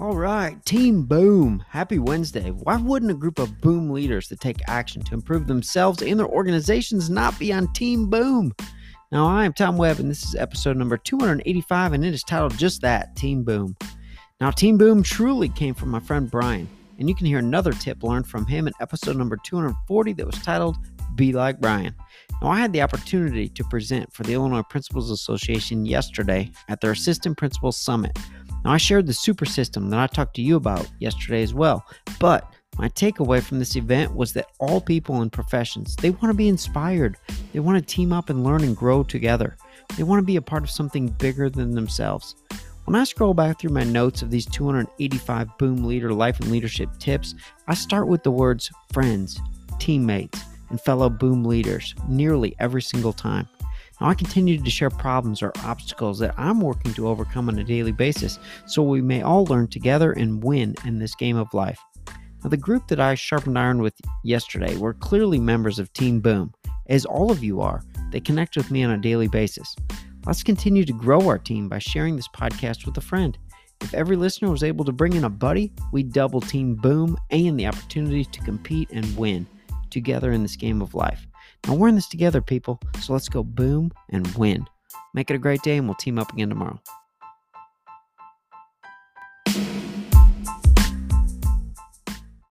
All right, Team Boom. Happy Wednesday. Why wouldn't a group of boom leaders that take action to improve themselves and their organizations not be on Team Boom? Now, I am Tom Webb, and this is episode number 285, and it is titled just that Team Boom. Now, Team Boom truly came from my friend Brian, and you can hear another tip learned from him in episode number 240 that was titled Be Like Brian. Now, I had the opportunity to present for the Illinois Principals Association yesterday at their Assistant Principal Summit. Now, I shared the super system that I talked to you about yesterday as well, but my takeaway from this event was that all people in professions, they want to be inspired. They want to team up and learn and grow together. They want to be a part of something bigger than themselves. When I scroll back through my notes of these 285 Boom Leader life and leadership tips, I start with the words friends, teammates, and fellow Boom leaders nearly every single time. Now, I continue to share problems or obstacles that I'm working to overcome on a daily basis so we may all learn together and win in this game of life. Now, the group that I sharpened iron with yesterday were clearly members of Team Boom, as all of you are. They connect with me on a daily basis. Let's continue to grow our team by sharing this podcast with a friend. If every listener was able to bring in a buddy, we'd double Team Boom and the opportunity to compete and win together in this game of life. Now we're in this together, people, so let's go boom and win. Make it a great day, and we'll team up again tomorrow.